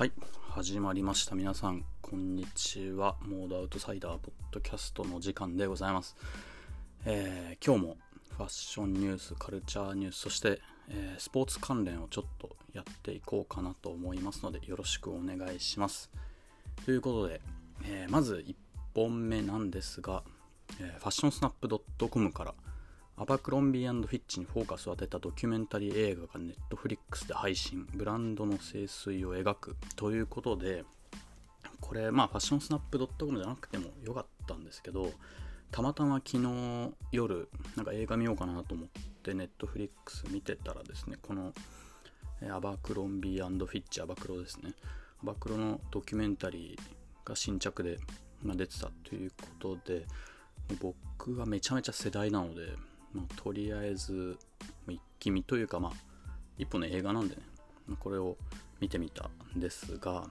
はい始まりました。皆さんこんにちは。モードアウトサイダーポッドキャストの時間でございます、えー、今日もファッションニュースカルチャーニュースそして、えー、スポーツ関連をちょっとやっていこうかなと思いますのでよろしくお願いします。ということで、えー、まず1本目なんですが、えファッションスナップ .com から「アバクロンビーフィッチにフォーカスを当てたドキュメンタリー映画がネットフリックスで配信。ブランドの清水を描くということでこれまあファッションスナップ .com じゃなくてもよかったんですけどたまたま昨日夜なんか映画見ようかなと思ってネットフリックス見てたらですねこのアバクロンビーフィッチアバクロですね。アバクロのドキュメンタリーが新着で、ま出てたということで僕がめちゃめちゃ世代なのでまあ、とりあえず一気見というかまあ一本の映画なんでねこれを見てみたんですが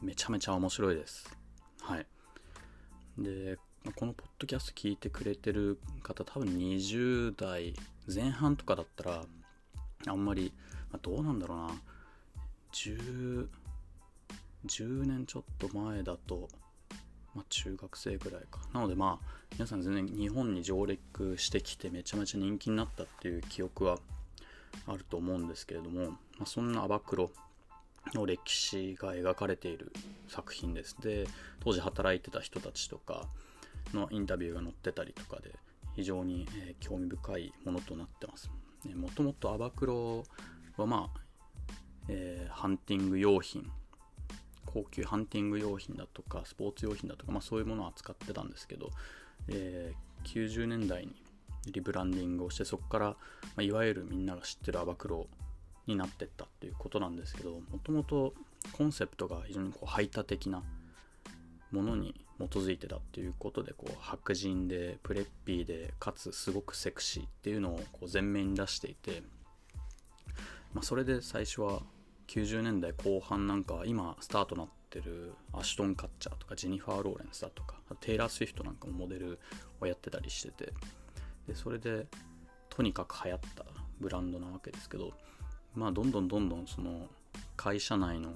めちゃめちゃ面白いです。はい。でこのポッドキャスト聞いてくれてる方多分20代前半とかだったらあんまり、まあ、どうなんだろうな。10 10年ちょっと前だとまあ、中学生ぐらいか。なのでまあ皆さん全然日本に上陸してきてめちゃめちゃ人気になったっていう記憶はあると思うんですけれども、まあ、そんなアバクロの歴史が描かれている作品です。で当時働いてた人たちとかのインタビューが載ってたりとかで非常に、え興味深いものとなってます。もともとアバクロはまあ、えー、ハンティング用品高級ハンティング用品だとかスポーツ用品だとか、まあ、そういうものを扱ってたんですけど、えー、90年代にリブランディングをしてそこから、まあ、いわゆるみんなが知ってるアバクロになってったっていうことなんですけどもともとコンセプトが非常にこう排他的なものに基づいてたっていうことでこう白人でプレッピーでかつすごくセクシーっていうのをこう前面に出していて、まあ、それで最初は90年代後半なんか今スタートなってるアシュトン・カッチャーとかジェニファー・ローレンスだとかテイラー・スウィフトなんかもモデルをやってたりしててでそれでとにかく流行ったブランドなわけですけどまあどんどんどんどんその会社内の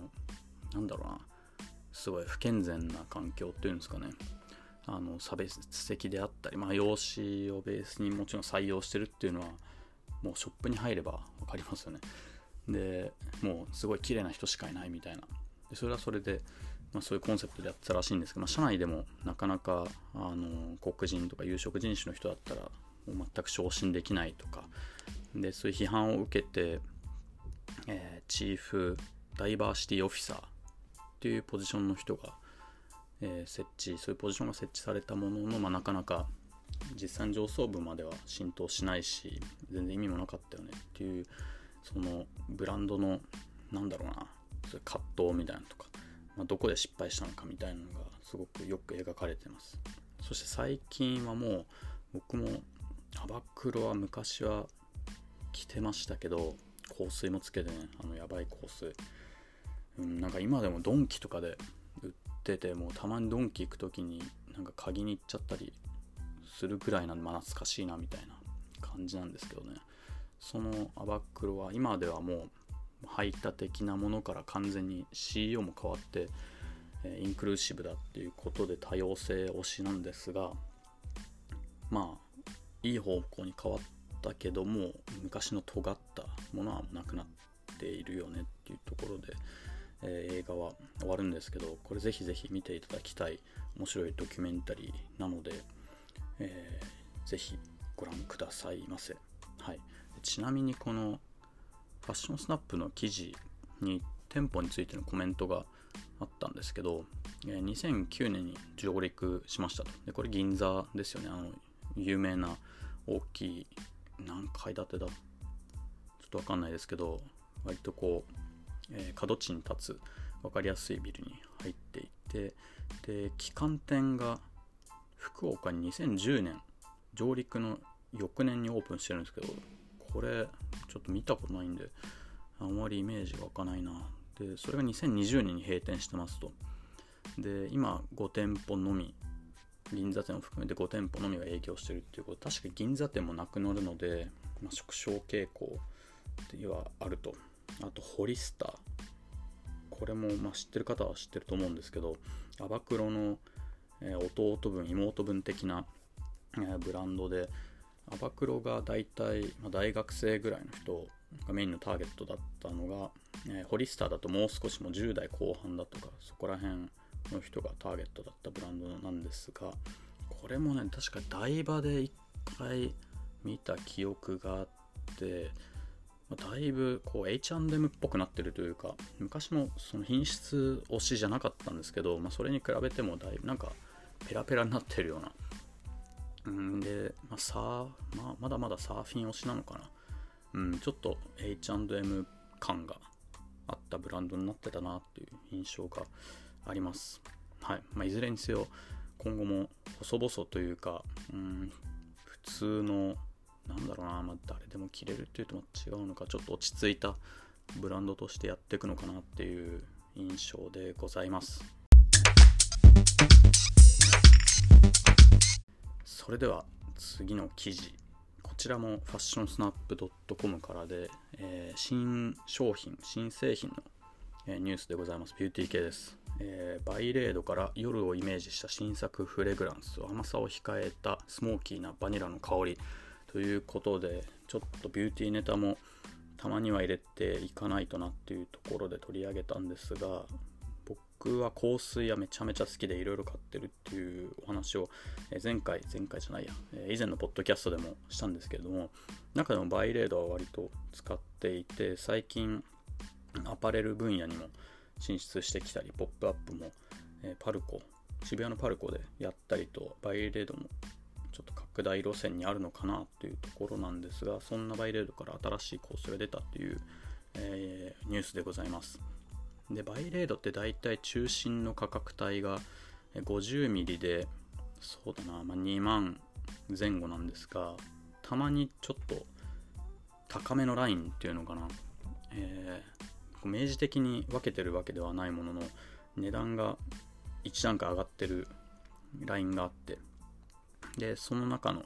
なんだろうなすごい不健全な環境っていうんですかねあの差別的であったり、まあ、容姿をベースにもちろん採用してるっていうのはもうショップに入れば分かりますよね。でもうすごい綺麗な人しかいないみたいな。でそれはそれで、まあ、そういうコンセプトでやってたらしいんですけど、まあ、社内でもなかなかあの黒人とか有色人種の人だったらもう全く昇進できないとか。でそういう批判を受けて、えー、チーフダイバーシティオフィサーっていうポジションの人が、えー、設置そういうポジションが設置されたものの、まあ、なかなか実際に上層部までは浸透しないし全然意味もなかったよねっていうそのブランドのなんだろうなそ葛藤みたいなのとか、まあ、どこで失敗したのかみたいなのがすごくよく描かれてます。そして最近はもう僕もアバクロは昔は着てましたけど香水もつけてねあのやばい香水、うん、なんか今でもドンキとかで売っててもうたまにドンキ行く時になんか鍵に行っちゃったりするぐらいなんで、まあ、懐かしいなみたいな感じなんですけどね。そのアバックロは今ではもう排他的なものから完全に CEO も変わってインクルーシブだっていうことで多様性推しなんですがまあいい方向に変わったけども昔の尖ったものはなくなっているよねっていうところで、えー、映画は終わるんですけどこれぜひぜひ見ていただきたい面白いドキュメンタリーなので、えー、ぜひご覧くださいませ。はいちなみにこのファッションスナップの記事に店舗についてのコメントがあったんですけど、え2009年に上陸しましたと。で、これ銀座ですよね。あの、有名な大きい、何階建てだちょっとわかんないですけど、割とこう、えー、角地に立つ分かりやすいビルに入っていて、で、旗艦店が福岡に2010年上陸の翌年にオープンしてるんですけど、これちょっと見たことないんであんまりイメージが湧かないな。でそれが2020年に閉店してますと。で今5店舗のみ銀座店を含めて5店舗のみが営業してるっていうこと。確か銀座店もなくなるので、まあ、縮小傾向ではあると。あとホリスター。これも、まあ、知ってる方は知ってると思うんですけどアバクロの、え、弟分妹分的な、え、ブランドでアバクロが大体、まあ、大学生ぐらいの人がメインのターゲットだったのが、えー、ホリスターだともう少しも10代後半だとかそこら辺の人がターゲットだったブランドなんですがこれもね確か台場で1回見た記憶があってだいぶこう H&M っぽくなってるというか昔もその品質推しじゃなかったんですけど、まあ、それに比べてもだいぶなんかペラペラになってるようなうんで、まあ、さまあ、まだまだサーフィン推しなのかな。うんちょっと H&M 感があったブランドになってたなっていう印象があります。はい、まあ、いずれにせよ今後も細々というか、うん、普通のなんだろうな、まあ、誰でも着れるっていうと違うのかちょっと落ち着いたブランドとしてやっていくのかなっていう印象でございます。それでは次の記事。こちらもファッションスナップ .com からで、えー、新商品新製品の、え、ニュースでございます。ビューティー系です、えー、バイレードから夜をイメージした新作フレグランス甘さを控えたスモーキーなバニラの香り。ということでちょっとビューティーネタもたまには入れていかないとなっていうところで取り上げたんですが僕は香水はめちゃめちゃ好きでいろいろ買ってるっていうお話を前回前回じゃないや以前のポッドキャストでもしたんですけれども中でもバイレードは割と使っていて最近アパレル分野にも進出してきたりポップアップもパルコ渋谷のパルコでやったりとバイレードもちょっと拡大路線にあるのかなというところなんですがそんなバイレードから新しいコースが出たという、えー、ニュースでございます。でバイレードって大体中心の価格帯が 50mm でそうだな、まあ、2万前後なんですがたまにちょっと高めのラインっていうのかな、えー、明示的に分けてるわけではないものの値段が1段階上がってるラインがあってで、その中の、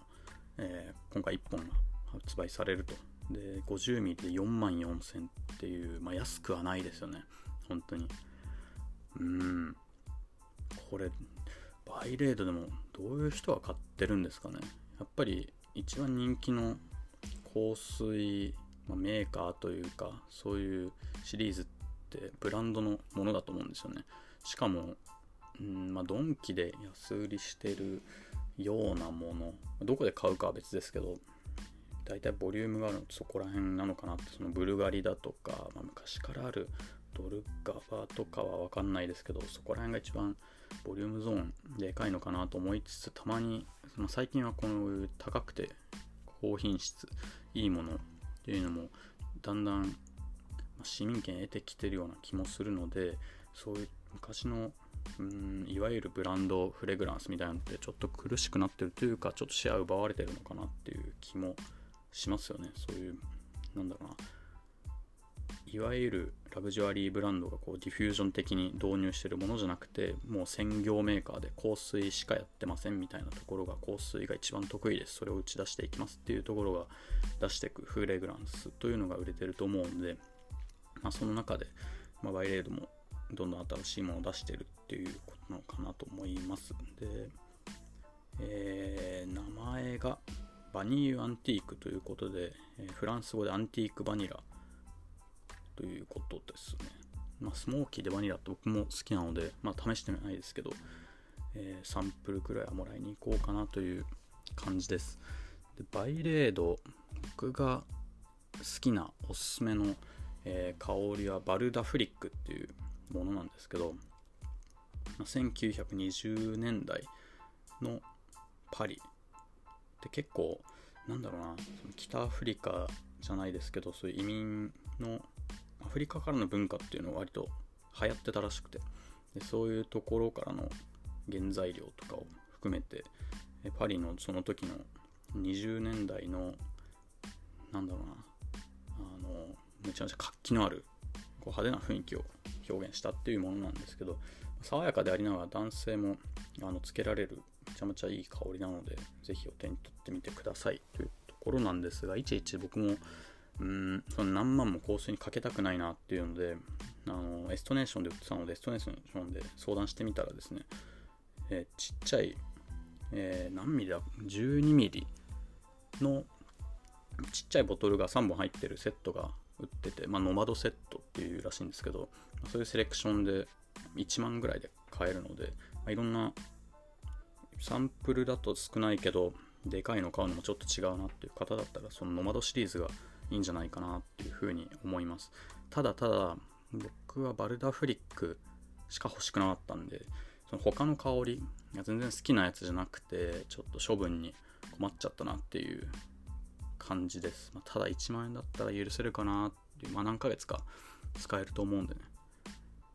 えー、今回1本が発売されると。で、50mm で4万4000っていう、まあ、安くはないですよね。本当に。うん。これ、バイレードでもどういう人が買ってるんですかね。やっぱり一番人気の香水、まあ、メーカーというか、そういうシリーズってブランドのものだと思うんですよね。しかも、うんまあ、ドンキで安売りしてるようなものどこで買うかは別ですけど大体ボリュームがあるのそこら辺なのかなってそのブルガリだとか、まあ、昔からあるドルガバとかは分かんないですけどそこら辺が一番ボリュームゾーンでかいのかなと思いつつたまに、まあ、最近はこういう高くて高品質いいものっていうのもだんだん市民権得てきてるような気もするのでそういう昔のうんいわゆるブランドフレグランスみたいなのってちょっと苦しくなってるというかちょっとシェア奪われてるのかなっていう気もしますよね。そういうなんだろうな。いわゆるラグジュアリーブランドがこうディフュージョン的に導入してるものじゃなくてもう専業メーカーで香水しかやってませんみたいなところが香水が一番得意です。それを打ち出していきますっていうところが出していくフレグランスというのが売れてると思うんで、まあ、その中で、まあ、バイレードもどんどん新しいものを出してるっていうことなのかなと思いますで、えー、名前がバニーアンティークということで、え、フランス語でアンティークバニラということですね。まあ、スモーキーでバニラって僕も好きなので、まあ、試してないですけど、えー、サンプルくらいはもらいに行こうかなという感じです。でバイレード、僕が好きなおすすめの、えー、香りはバルダフリックっていうものなんですけど、1920年代のパリって結構なんだろうなその北アフリカじゃないですけどそういう移民のアフリカからの文化っていうのは割と流行ってたらしくて。でそういうところからの原材料とかを含めてパリのその時の20年代のなんだろうなあのめちゃめちゃ活気のあるこう派手な雰囲気を表現したっていうものなんですけど爽やかでありながら男性もあのつけられるめちゃめちゃいい香りなのでぜひお手に取ってみてくださいというところなんですがいちいち僕もうんその何万も香水にかけたくないなっていうのであのエストネーションで売ってたのでエストネーションで相談してみたらですね、えー、ちっちゃい、えー、何ミリだ？12ミリのちっちゃいボトルが3本入ってるセットが売ってて、まあ、ノマドセットっていうらしいんですけど、そういうセレクションで1万ぐらいで買えるので、まあ、いろんなサンプルだと少ないけど、でかいの買うのもちょっと違うなっていう方だったら、そのノマドシリーズがいいんじゃないかなっていうふうに思います。ただただ、僕はバルダフリックしか欲しくなかったんで、その他の香りが全然好きなやつじゃなくて、ちょっと処分に困っちゃったなっていう感じです。まあ、ただ1万円だったら許せるかなっていう、まあ何ヶ月か使えると思うんでね。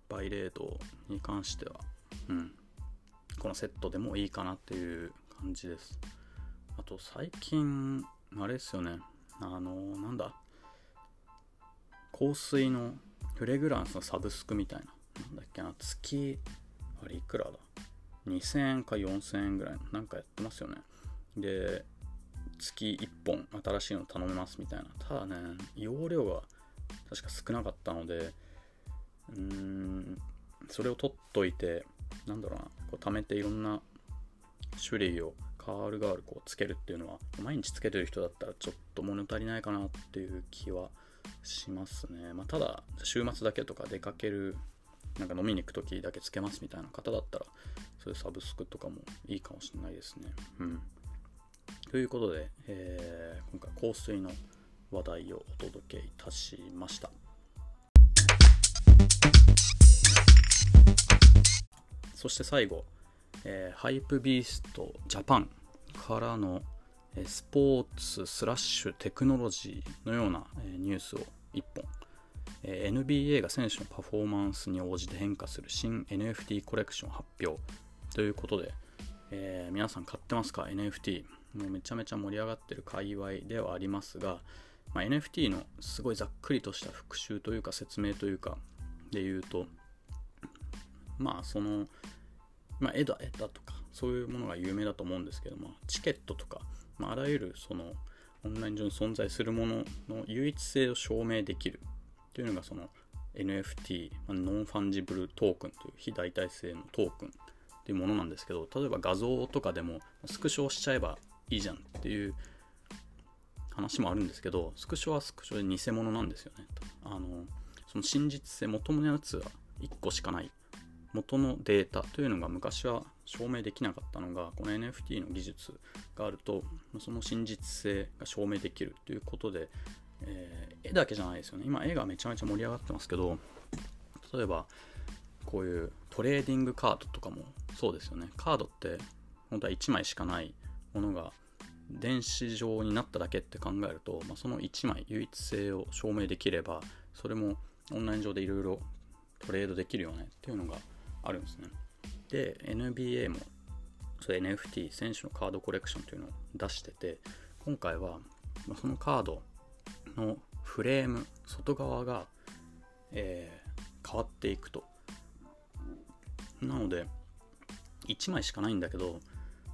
バイレードに関しては、うん、このセットでもいいかなっていう感じです。あと最近、あれですよね、あの、なんだ、香水のフレグランスのサブスクみたいな、なんだっけ？な、月、あれいくらだ ?2000 円か4000円ぐらいの、なんかやってますよね。で、月1本新しいの頼めますみたいな。ただね、容量が確か少なかったので、うーん、それを取っといて、なんだろうな、こう貯めていろんな種類をカールガールこうつけるっていうのは、毎日つけてる人だったらちょっと物足りないかなっていう気はしますね。まあ、ただ、週末だけとか出かける、なんか飲みに行く時だけつけますみたいな方だったら、そういうサブスクとかもいいかもしれないですね。うん。ということで、えー、今回香水の話題をお届けいたしました。そして最後、えー、 Hypebeast Japan からの、えー、スポーツスラッシュテクノロジーのような、えー、ニュースを1本、え、NBA が選手のパフォーマンスに応じて変化する新 NFT コレクション発表ということで、え、皆さん買ってますか？NFT もうめちゃめちゃ盛り上がってる界隈ではありますが、まあ、NFT のすごいざっくりとした復習というか説明というかで言うとまあその、まあ、絵だ絵だとかそういうものが有名だと思うんですけどもチケットとか、まあ、あらゆるそのオンライン上に存在するものの唯一性を証明できるというのがその NFT、まあ、 non-fungible token という非代替性のトークンっていうものなんですけど例えば画像とかでもスクショしちゃえばいいじゃんっていう話もあるんですけどスクショはスクショで偽物なんですよね。あのその真実性元のやつは1個しかない。元のデータというのが昔は証明できなかったのがこの NFT の技術があるとその真実性が証明できるということで、えー、絵だけじゃないですよね。今絵がめちゃめちゃ盛り上がってますけど例えばこういうトレーディングカードとかもそうですよね。カードって本当は1枚しかないものが電子上になっただけって考えると、まあ、その1枚唯一性を証明できればそれもオンライン上でいろいろトレードできるよねっていうのがあるんですねで NBA もそれ NFT 選手のカードコレクションというのを出してて今回はそのカードのフレーム外側が、えー、変わっていくとなので1枚しかないんだけど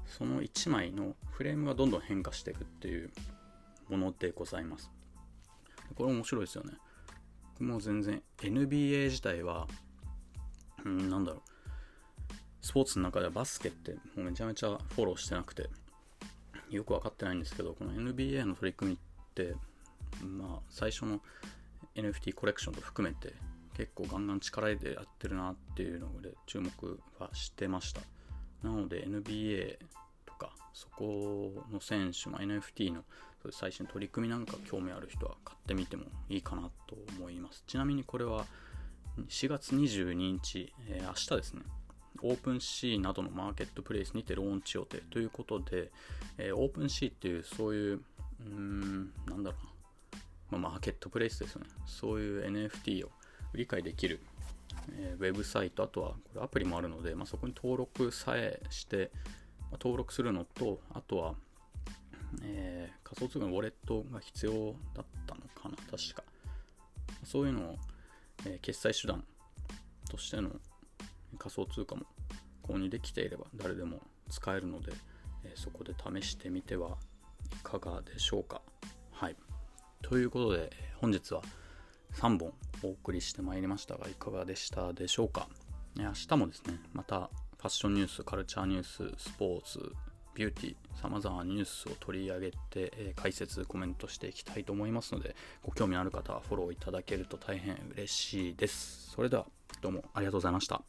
その1枚のフレームがどんどん変化していくっていうものでございます。これ面白いですよね。もう全然 NBA 自体は、うん、なんだろう。スポーツの中ではバスケってもうめちゃめちゃフォローしてなくて、よく分かってないんですけど、この NBA の取り組みって、まあ、最初の NFT コレクションと含めて結構ガンガン力入れてやってるなっていうので注目はしてました。なので NBA とかそこの選手、ま、NFT の最新取り組みなんか興味ある人は買ってみてもいいかなと思いますちなみにこれは4月22日、えー、明日ですね。 OpenSea などのマーケットプレイスにてローンチ予定ということで、えー、 OpenSea っていうそういううーんなんだろうな、まあ、マーケットプレイスですね。そういう NFT を理解できるえー、ウェブサイト、あとはこれアプリもあるので、まあ、そこに登録さえして、まあ、登録するのと、あとは、えー、仮想通貨のウォレットが必要だったのかな、確か。そういうのを、え、決済手段としての仮想通貨も購入できていれば誰でも使えるので、え、そこで試してみてはいかがでしょうか。はい。ということで、本日は3本お送りしてまいりましたがいかがでしたでしょうか明日もですねまたファッションニュースカルチャーニューススポーツビューティーさまざまなニュースを取り上げて、えー、解説コメントしていきたいと思いますのでご興味のある方はフォローいただけると大変嬉しいです。それではどうもありがとうございました。